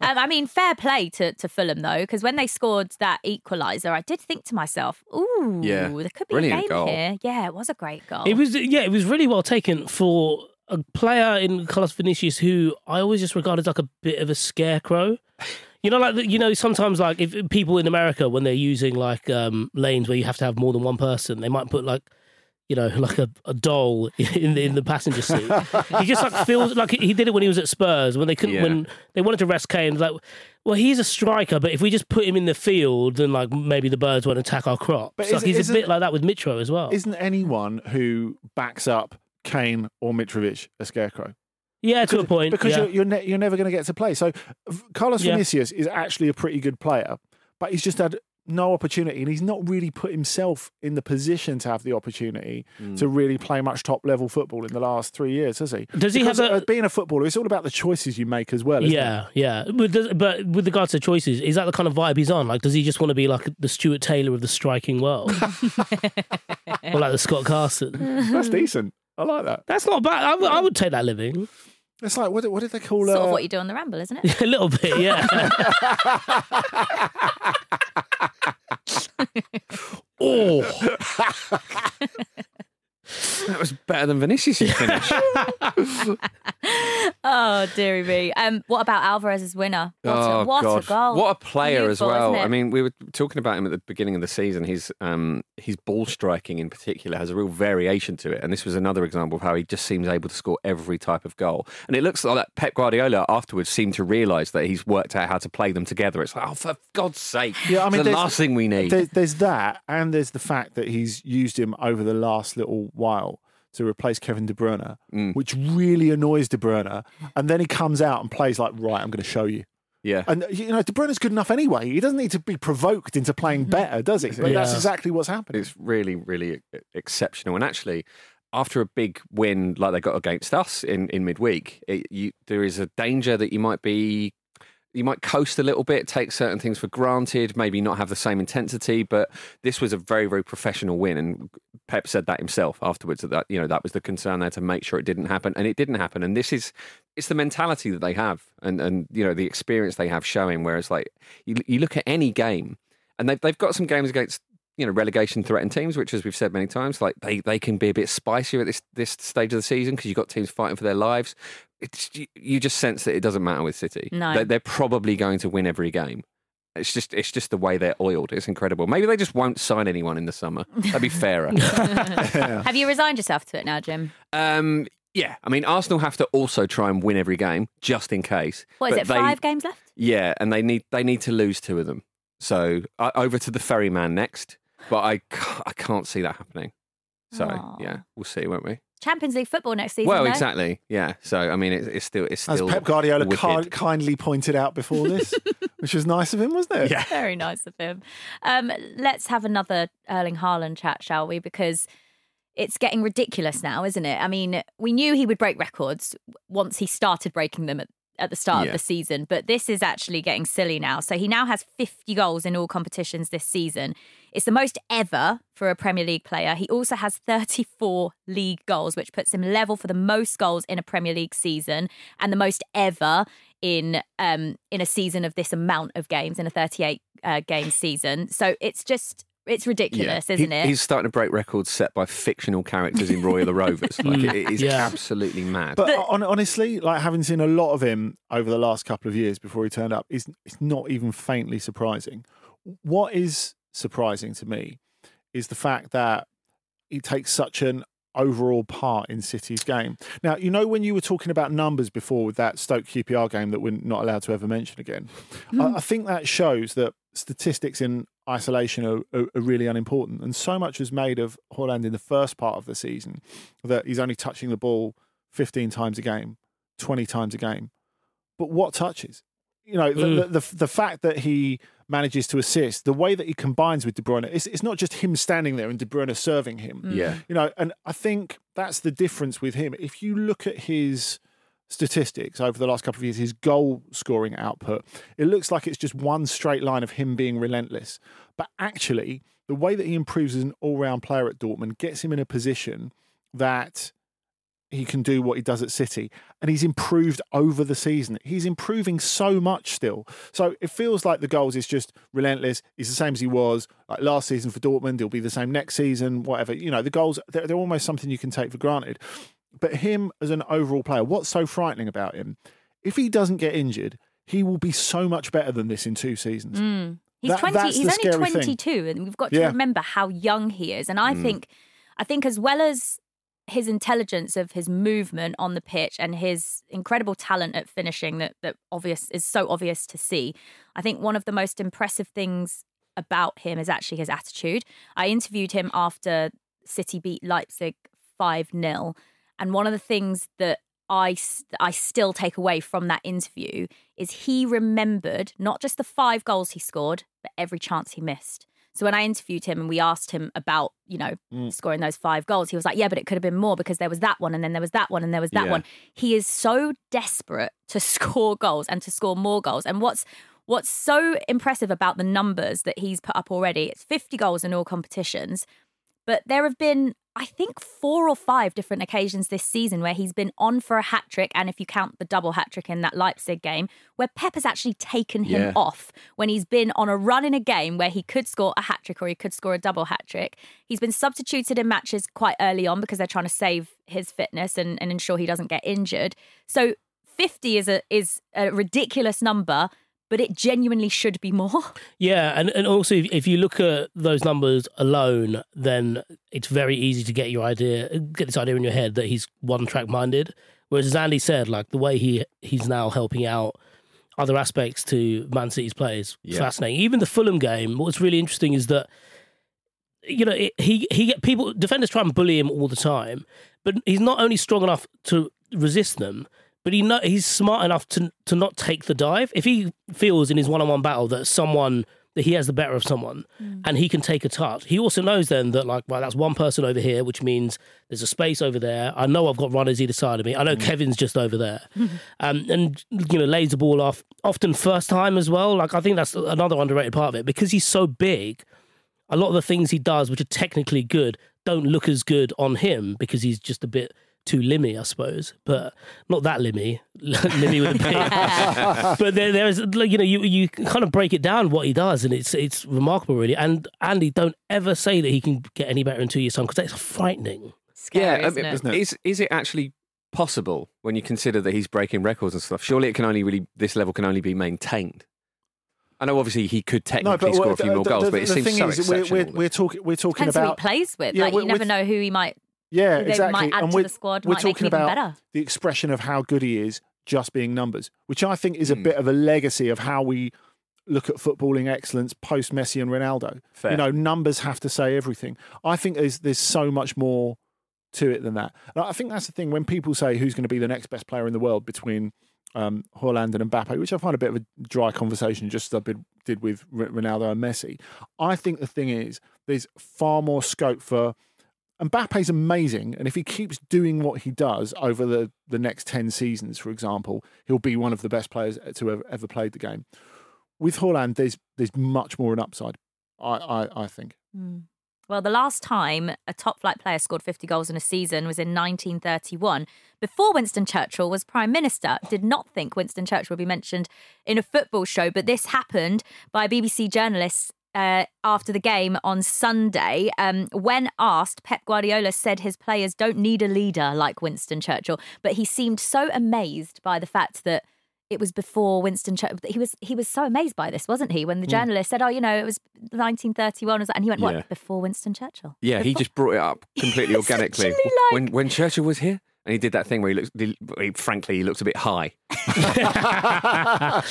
I mean, fair play to, to Fulham though, because when they scored that equaliser, I did think to myself, "Ooh, Yeah. there could be Brilliant a game goal. here." Yeah, it was a great goal. It was yeah, it was really well taken for a player in Carlos Vinicius who I always just regard as like a bit of a scarecrow. You know, like you know, sometimes like if people in America when they're using like um, lanes where you have to have more than one person, they might put like you know, like a, a doll in the, in the passenger seat. he just like feels like he did it when he was at Spurs when they couldn't Yeah. when they wanted to rest Kane. Like, well, he's a striker, but if we just put him in the field, then like maybe the birds won't attack our crops. But like, he's a bit like that with Mitro as well. Isn't anyone who backs up Kane or Mitrovic a scarecrow? Yeah, to a point. Because yeah. you're you're, ne- you're never going to get to play. So Carlos Yeah. Vinicius is actually a pretty good player, but he's just had no opportunity, and he's not really put himself in the position to have the opportunity Mm. to really play much top level football in the last three years, has he? Does he Because, have a- uh, being a footballer? It's all about the choices you make as well. Isn't yeah, yeah. But, does, but with regards to choices, is that the kind of vibe he's on? Like, does he just want to be like the Stuart Taylor of the striking world, or like the Scott Carson? That's decent. I like that. That's not bad. I would- I would take that living. It's like what, what did they call it? Sort uh, of what you do on the ramble, isn't it? a little bit, yeah. Oh, that was better than Vinicius' finish. oh, dearie me. Um, what about Alvarez's winner? What, oh a, what God! a goal! What a player as well. I mean, we were talking about him at the beginning of the season. His um, his ball striking in particular has a real variation to it, and this was another example of how he just seems able to score every type of goal. And it looks like that Pep Guardiola afterwards seemed to realise that he's worked out how to play them together. It's like, oh, for God's sake! Yeah, I mean, it's the last thing we need. There, there's that, and there's the fact that he's used him over the last little while to replace Kevin De Bruyne, Mm. which really annoys De Bruyne. And then he comes out and plays like, right, I'm going to show you. yeah. And you know, De Bruyne's good enough anyway. He doesn't need to be provoked into playing better, does he? But that's exactly what's happening. It's really, really exceptional. And actually, after a big win like they got against us in, in midweek, it, you, there is a danger that you might be. You might coast a little bit, take certain things for granted, maybe not have the same intensity. But this was a very, very professional win, and Pep said that himself afterwards. That, that you know that was the concern there to make sure it didn't happen, and it didn't happen. And this is it's the mentality that they have, and and you know the experience they have showing. Whereas like you, you look at any game, and they've they've got some games against you know relegation threatened teams, which as we've said many times, like they, they can be a bit spicier at this this stage of the season because you've got teams fighting for their lives. It's you, you just sense that it doesn't matter with City. No. they, they're probably going to win every game. It's just it's just the way they're oiled. It's incredible. Maybe they just won't sign anyone in the summer. That'd be fairer. Have you resigned yourself to it now, Jim? um, yeah, I mean Arsenal have to also try and win every game just in case. What is But it? they- Five games left? Yeah, and they need they need to lose two of them. So uh, over to the ferryman next, but I ca- I can't see that happening. So Aw. yeah, we'll see, won't we? Champions League football next season. well, though. exactly. Yeah. So I mean, it's, it's still it's As still Pep Guardiola wicked. kindly pointed out before this, which was nice of him, wasn't it? Yeah. Very nice of him. Um, let's have another Erling Haaland chat, shall we? Because it's getting ridiculous now, isn't it? I mean, we knew he would break records once he started breaking them at, at the start Yeah. of the season, but this is actually getting silly now. So he now has 50 goals in all competitions this season. It's the most ever for a Premier League player. He also has 34 league goals, which puts him level for the most goals in a Premier League season and the most ever in um in a season of this amount of games in a 38 uh, game season. So it's just it's ridiculous, Yeah. isn't He- it? He's starting to break records set by fictional characters in Roy of the Rovers. Like it, it is Yeah. absolutely mad. But on, honestly, like having seen a lot of him over the last couple of years before he turned up, is it's not even faintly surprising. What is surprising to me is the fact that he takes such an overall part in City's game. Now, you know when you were talking about numbers before with that Stoke QPR game that we're not allowed to ever mention again, I, hmm. I think that shows that statistics in isolation are, are, are really unimportant. And so much was made of Haaland in the first part of the season that he's only touching the ball 15 times a game, 20 times a game. But what touches? You know, the, Mm. the, the, the fact that he manages to assist, the way that he combines with De Bruyne, it's, it's not just him standing there and De Bruyne serving him. yeah. You know, and I think that's the difference with him. If you look at his statistics over the last couple of years, his goal scoring output, it looks like it's just one straight line of him being relentless. But actually, the way that he improves as an all round player at Dortmund gets him in a position that he can do what he does at City. And he's improved over the season. He's improving so much still. So it feels like the goals is just relentless. He's the same as he was like last season for Dortmund. He'll be the same next season, whatever. You know, the goals, they're, they're almost something you can take for granted. but him as an overall player, what's so frightening about him? If he doesn't get injured, he will be so much better than this in two seasons. Mm. He's That- twenty. that's He's the only scary thing. twenty-two, and we've got to Yeah. remember how young he is. And I Mm. think, I think as well as his intelligence of his movement on the pitch and his incredible talent at finishing that that obvious is so obvious to see. I think one of the most impressive things about him is actually his attitude. I interviewed him after City beat Leipzig 5 0. And one of the things that I, I still take away from that interview is he remembered not just the five goals he scored, but every chance he missed. So when I interviewed him and we asked him about, you know, Mm. scoring those five goals, he was like, yeah, but it could have been more because there was that one and then there was that one and there was that Yeah. one. He is so desperate to score goals and to score more goals. And what's what's so impressive about the numbers that he's put up already, it's 50 goals in all competitions. But there have been, I think, four or five different occasions this season where he's been on for a hat trick. And if you count the double hat trick in that Leipzig game, where Pep has actually taken him Yeah. off when he's been on a run in a game where he could score a hat trick or he could score a double hat trick. He's been substituted in matches quite early on because they're trying to save his fitness and, and ensure he doesn't get injured. So 50 is a is a ridiculous number, but it genuinely should be more. Yeah, and, and also if, if you look at those numbers alone, then it's very easy to get your idea, get this idea in your head that he's one track minded. Whereas as Andy said, like the way he he's now helping out other aspects to Man City's play is Yeah. fascinating. Even the Fulham game, what's really interesting is that you know it, he he get people defenders try and bully him all the time, but he's not only strong enough to resist them, but he know, he's smart enough to to not take the dive. If he feels in his one on one battle that someone that he has the better of someone mm. and he can take a touch, he also knows then that like right, that's one person over here, which means there's a space over there. I know I've got runners either side of me. I know mm. Kevin's just over there, mm-hmm. um, and you know lays the ball off often first time as well. Like I think that's another underrated part of it because he's so big. A lot of the things he does, which are technically good, don't look as good on him because he's just a bit too limmy, I suppose. But not that limmy, limmy with a P. but there, there is, like, you know, you you kind of break it down what he does, and it's it's remarkable, really. And Andy, don't ever say that he can get any better in two years' time because that's frightening. Scary, yeah, I mean, is is it actually possible when you consider that he's breaking records and stuff? Surely it can only really this level can only be maintained. I know, obviously, he could technically score a few uh, more goals, but it seems so we're, we're, we're talking we're talking Depends who he about plays with. Yeah, like you never know who he might. Yeah, they exactly. Might add and to we're, the squad. we're might talking him about better. the expression of how good he is just being numbers, which I think Hmm. is a bit of a legacy of how we look at footballing excellence post Messi and Ronaldo. Fair. You know, numbers have to say everything. I think there's there's so much more to it than that. And I think that's the thing when people say who's going to be the next best player in the world between um, Haaland and Mbappe, which I find a bit of a dry conversation, just as I did- did with R- Ronaldo and Messi. I think the thing is there's far more scope for Mbappe's amazing, and if he keeps doing what he does over the, the next 10 seasons, for example, he'll be one of the best players to ever, ever played the game. With Haaland, there's there's much more an upside, I, I, I think. Hmm. Well, the last time a top flight player scored 50 goals in a season was in 1931. Before Winston Churchill was Prime Minister, did not think Winston Churchill would be mentioned in a football show, but this happened by BBC journalists uh, after the game on Sunday. Um, when asked, Pep Guardiola said his players don't need a leader like Winston Churchill, but he seemed so amazed by the fact that it was before Winston Churchill. He was he was so amazed by this, wasn't he? When the Mm. journalist said, "Oh, you know, it was 1931," was that? and he went, Yeah. "What? Before Winston Churchill?" Yeah, he just brought it up completely organically. literally when when Churchill was here, and he did that thing where he looks, he, he- frankly, he looked a bit high.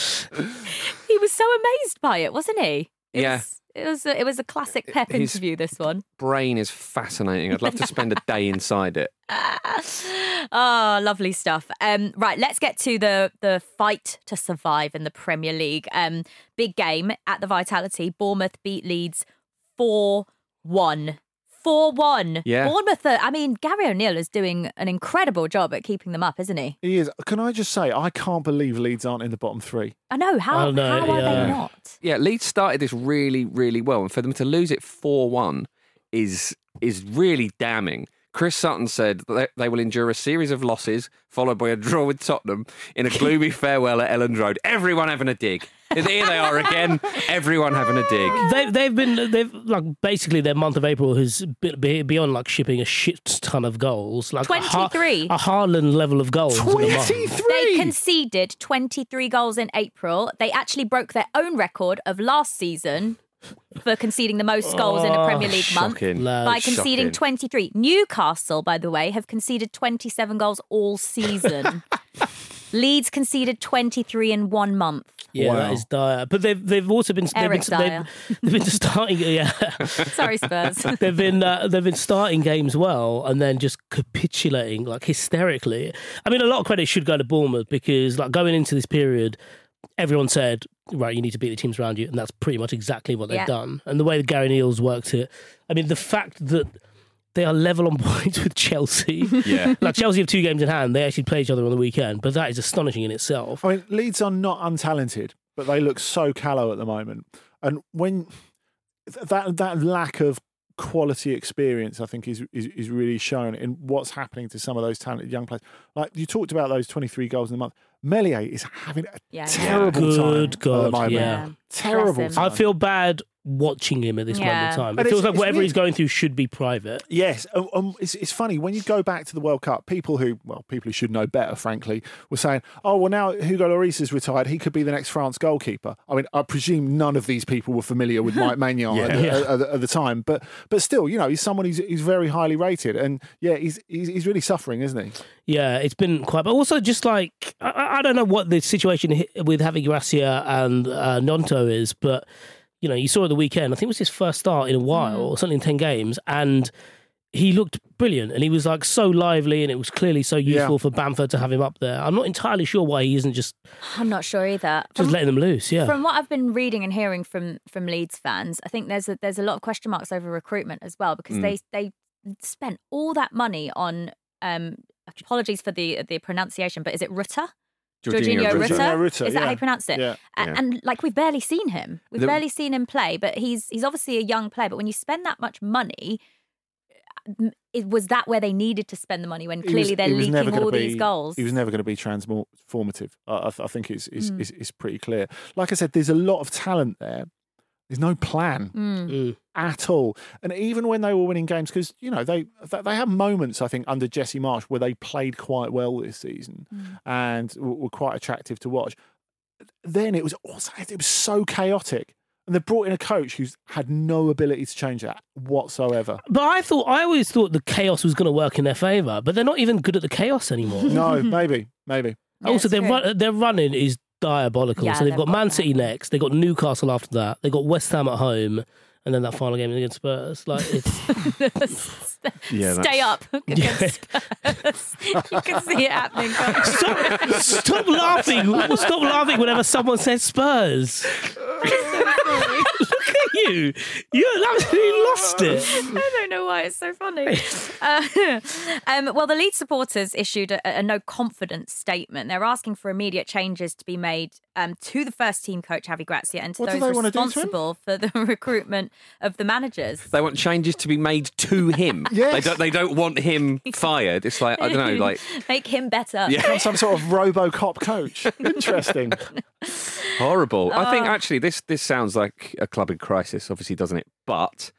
He was so amazed by it, wasn't he? It Yeah. it was a, it was a classic Pep His- interview. This one. Brain is fascinating. I'd love to spend a day inside it. oh, lovely stuff. Um, right, let's get to the the fight to survive in the Premier League. Um, big game at the Vitality. Bournemouth beat Leeds four one. 4 1. Yeah. Bournemouth, are, I mean, Gary O'Neil is doing an incredible job at keeping them up, isn't he? He is. Can I just say, I can't believe Leeds aren't in the bottom three. I know. How, oh, how are they not? Yeah, Leeds started this really, really well, and for them to lose it four one is is really damning. Chris Sutton said that they will endure a series of losses, followed by a draw with Tottenham in a gloomy farewell at Elland Road. Everyone having a dig. Here they are again. Everyone having a dig. They've they've been they've like basically their month of April has been beyond like shipping a shit ton of goals, like a Ha- 23. a Haaland level of goals. in a month. They conceded 23 goals in April. They actually broke their own record of last season for conceding the most goals in a Oh, Premier League month by conceding Shocking. 23. Newcastle, by the way, have conceded 27 goals all season. Leeds conceded 23 in one month. Yeah, that is dire. But they've they've also been they've Eric been, Dier. they've, they've been starting. Yeah, Sorry, Spurs. they've been uh, they've been starting games well and then just capitulating like hysterically. I mean, a lot of credit should go to Bournemouth because like going into this period, everyone said right, you need to beat the teams around you, and that's pretty much exactly what they've Yeah. done. And the way that Gary O'Neil's worked it, I mean, the fact that. They are level on points with Chelsea. Yeah. like Chelsea have two games in hand. They actually play each other on the weekend, but that is astonishing in itself. I mean, Leeds are not untalented, but they look so callow at the moment. And when that that lack of quality experience, I think, is, is is really shown in what's happening to some of those talented young players. Like you talked about those twenty three goals in the month. Meslier is having a Yeah. terrible Good time at the God, moment. yeah. Terrible. Bless. I feel bad watching him at this moment in time. It it's- feels like whatever weird. he's going through should be private. Yes, um, um, it's, it's funny when you go back to the World Cup. People who, well, people who should know better, frankly, were saying, "Oh, well, now Hugo Lloris is retired. He could be the next France goalkeeper." I mean, I presume none of these people were familiar with Mike Maignan at, the, Yeah. at, the, at the time, but but still, you know, he's someone who's, who's very highly rated, and yeah, he's, he's he's really suffering, isn't he? Yeah, it's been quite. But also, just like I- I, I don't know what the situation hi- with Javi Gracia and uh, Gnonto is, but you know, you saw at the weekend. I think it was his first start in a while, or something in ten games, and he looked brilliant. And he was like so lively, and it was clearly so useful Yeah. for Bamford to have him up there. I'm not entirely sure why he isn't just I'm not sure either. just From- letting them loose. Yeah, From what I've been reading and hearing from from Leeds fans, I think there's a, there's a lot of question marks over recruitment as well because Mm. they they spent all that money on um apologies for the the pronunciation, but is it Rutter? Georginio Georginio Rutter. Rutter? Georginio Rutter, Is that how yeah. you pronounce it? Yeah. A- Yeah. And like we've barely seen him. We've The- barely seen him play, but he's he's obviously a young player. But when you spend that much money, it was that where they needed to spend the money when He was- clearly they're he leaking all be- these goals. He was never going to be transformative. I, I, I think it's it's, Mm. it's it's pretty clear. Like I said, there's a lot of talent there. There's no plan. Mm. Mm. at all. And even when they were winning games, because you know they they they had moments I think under Jesse Marsch where they played quite well this season and were quite attractive to watch. Then it was also it was so chaotic, and they brought in a coach who's had no ability to change that whatsoever. But I thought I always thought the chaos was going to work in their favour, but they're not even good at the chaos anymore. No, maybe, maybe. Yeah, also, it's their run, their running is diabolical. Yeah, so they've got Man. City next, they've got Newcastle after that, they've got West Ham at home, and then that final game against Spurs. Like it's Yeah, Stay that's- up against Spurs. you can see it happening. stop, stop laughing! Stop laughing whenever someone says Spurs. Look at you! You absolutely lost it. I don't know why it's so funny. Uh, um, well, the Leeds supporters issued a, a no confidence statement. They're asking for immediate changes to be made um, to the first team coach Javi Gracia and to What those they wanna do to him? responsible for the recruitment of the managers. They want changes to be made to him. Yes. They don't. They don't want him fired. It's like I don't know. Like Make him better. Yeah. Become some sort of RoboCop coach. Interesting. horrible. I think Oh. actually this this sounds like a club in crisis. Obviously, doesn't it? But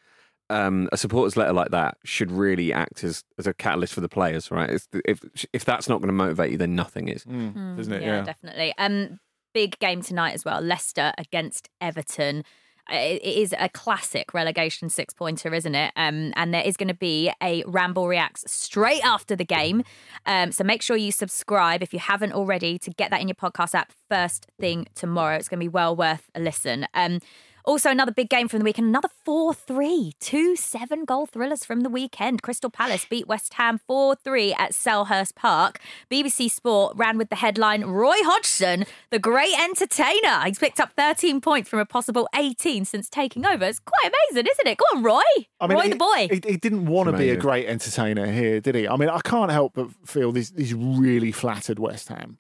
um, a supporters letter like that should really act as, as a catalyst for the players, right? It's, if if that's not going to motivate you, then nothing is. Mm, isn't it? Yeah, definitely. Um, big game tonight as well. Leicester against Everton. Uh, It is a classic relegation six pointer, isn't it? Um, and there is going to be a Ramble Reacts straight after the game. Um, so make sure you subscribe if you haven't already to get that in your podcast app first thing tomorrow. It's going to be well worth a listen. Um, also, another big game from the weekend, another 4 3. Two seven goal thrillers from the weekend. Crystal Palace beat West Ham 4 3 at Selhurst Park. BBC Sport ran with the headline Roy Hodgson, the great entertainer. He's picked up 13 points from a possible 18 since taking over. It's quite amazing, isn't it? Go on, Roy. I mean, Roy he, the boy. He, he didn't want to be a great entertainer here, did he? I mean, I can't help but feel these these really flattered West Ham.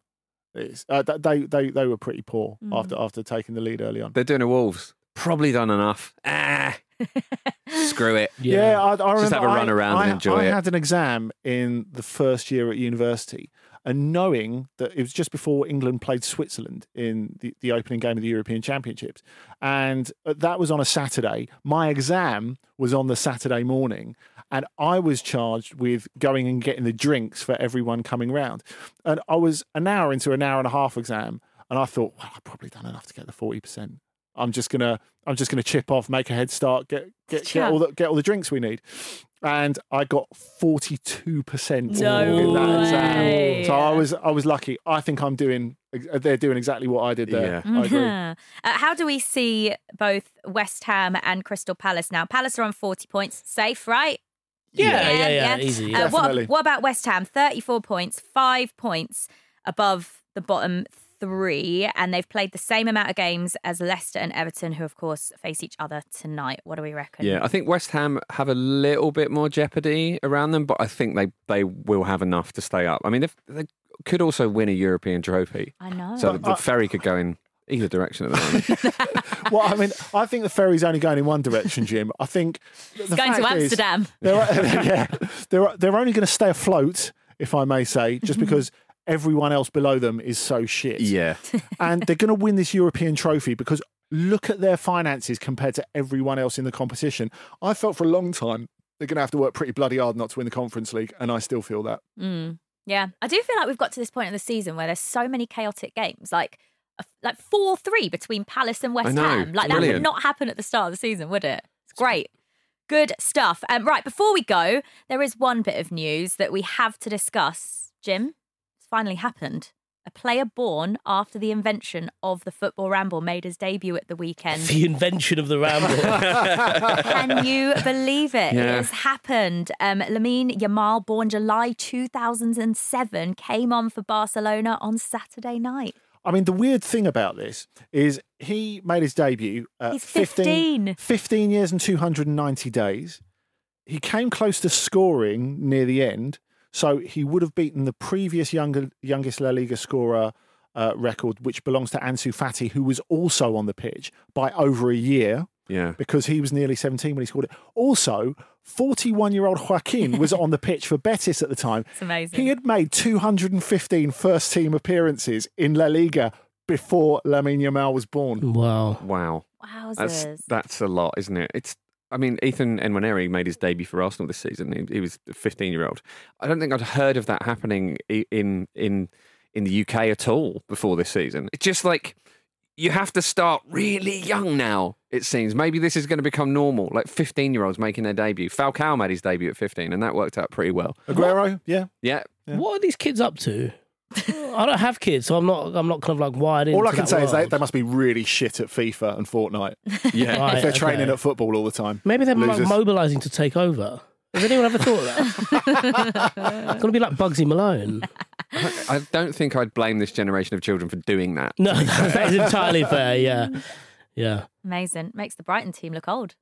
Uh, they they they were pretty poor Mm. after after taking the lead early on. They're doing a Wolves. Probably done enough. Ah, screw it. Yeah, I, I remember. Just have a run I- around I, and enjoy I it. had an exam in the first year at university, and knowing that it was just before England played Switzerland in the, the opening game of the European Championships. And uh, that was on a Saturday. My exam was on the Saturday morning. And I was charged with going and getting the drinks for everyone coming round. And I was an hour into an hour and a half exam. And I thought, well, I've probably done enough to get the 40%. I'm just gonna I'm just gonna chip off, make a head start, get get, get all the get all the drinks we need. And I got forty two percent No in that way. exam. So I was I was lucky. I think I'm doing they're doing exactly what I did there. I agree. Uh, how do we see both West Ham and Crystal Palace now? Palace are on 40 points. Safe, right? Yeah, yeah, yeah, easy, yeah. Uh, what, what about West Ham? 34 points, five points above the bottom three, and they've played the same amount of games as Leicester and Everton, who, of course, face each other tonight. What do we reckon? Yeah, I think West Ham have a little bit more jeopardy around them, but I think they, they will have enough to stay up. I mean, they could also win a European trophy. I know. So the ferry could go in either direction at the moment. well, I mean, I think the ferry's only going in one direction, Jim. I think It's the going to fact is Amsterdam. They're, yeah, they're they're only going to stay afloat, if I may say, just because everyone else below them is so shit. Yeah. and they're going to win this European trophy because look at their finances compared to everyone else in the competition. I felt for a long time they're going to have to work pretty bloody hard not to win the Conference League, and I still feel that. Mm. Yeah, I do feel like we've got to this point in the season where there's so many chaotic games, like like four three between Palace and West Ham. Like that would not happen at the start of the season, would it? It's great. Good stuff. Um, right, before we go, there is one bit of news that we have to discuss. Jim, it's finally happened. A player born after the invention of the football ramble made his debut at the weekend. The invention of the ramble. Can you believe it? It has happened. Um, Lamine Yamal, born July 2007, came on for Barcelona on Saturday night. I mean, the weird thing about this is he made his debut at He's 15, 15. 15 years and 290 days. He came close to scoring near the end, so he would have beaten the previous younger, youngest La Liga scorer uh, record, which belongs to Ansu Fati, who was also on the pitch by over a year. Yeah. Because he was nearly 17 when he scored it. Also, 41 year old Joaquin was on the pitch for Betis at the time. It's amazing. He had made 215 first team appearances in La Liga before Lamine Yamal was born. Wow. Wow. Wowzers. That's that's a lot, isn't it? It's. I mean, Ethan Nwaneri made his debut for Arsenal this season. He, he was a 15 year old. I don't think I'd heard of that happening in in in the UK at all before this season. It's just like you have to start really young now. It seems maybe this is going to become normal. Like 15 year olds making their debut. Falcao made his debut at 15, and that worked out pretty well. Aguero, yeah. Yeah. What are these kids up to? I don't have kids, so I'm not. I'm not kind of like wired into All I can that say is they, they must be really shit at FIFA and Fortnite. Yeah. Right, if they're training okay. at football all the time. Maybe they're like, mobilising to take over. Has anyone ever thought of that? it's going to be like Bugsy Malone. I don't think I'd blame this generation of children for doing that. No, that is entirely fair. Yeah, yeah. Amazing. Makes the Brighton team look old,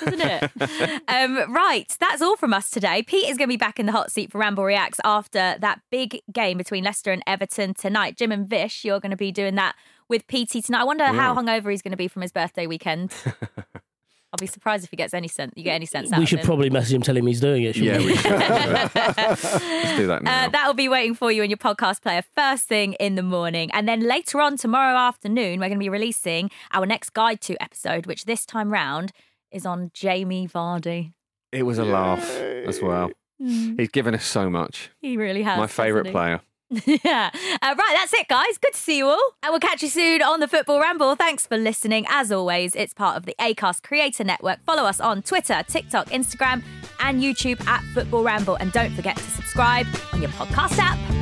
doesn't it? um, right. That's all from us today. Pete is going to be back in the hot seat for Ramble Reacts after that big game between Leicester and Everton tonight. Jim and Vish, you're going to be doing that with PT tonight. I wonder how hungover he's going to be from his birthday weekend. I'll be surprised if he gets any sense. You get any sense out We of should him. probably message him, tell him he's doing it. Yeah, shouldn't we we? Let's do that now. Uh, that will be waiting for you in your podcast player first thing in the morning. And then later on tomorrow afternoon, we're going to be releasing our next Guide to episode, which this time round is on Jamie Vardy. It was a laugh as well. He's given us so much. He really has. My favourite player. yeah. Uh, right, that's it, guys. Good to see you all. And we'll catch you soon on the Football Ramble. Thanks for listening. As always, it's part of the ACAST Creator Network. Follow us on Twitter, TikTok, Instagram, and YouTube at Football Ramble. And don't forget to subscribe on your podcast app.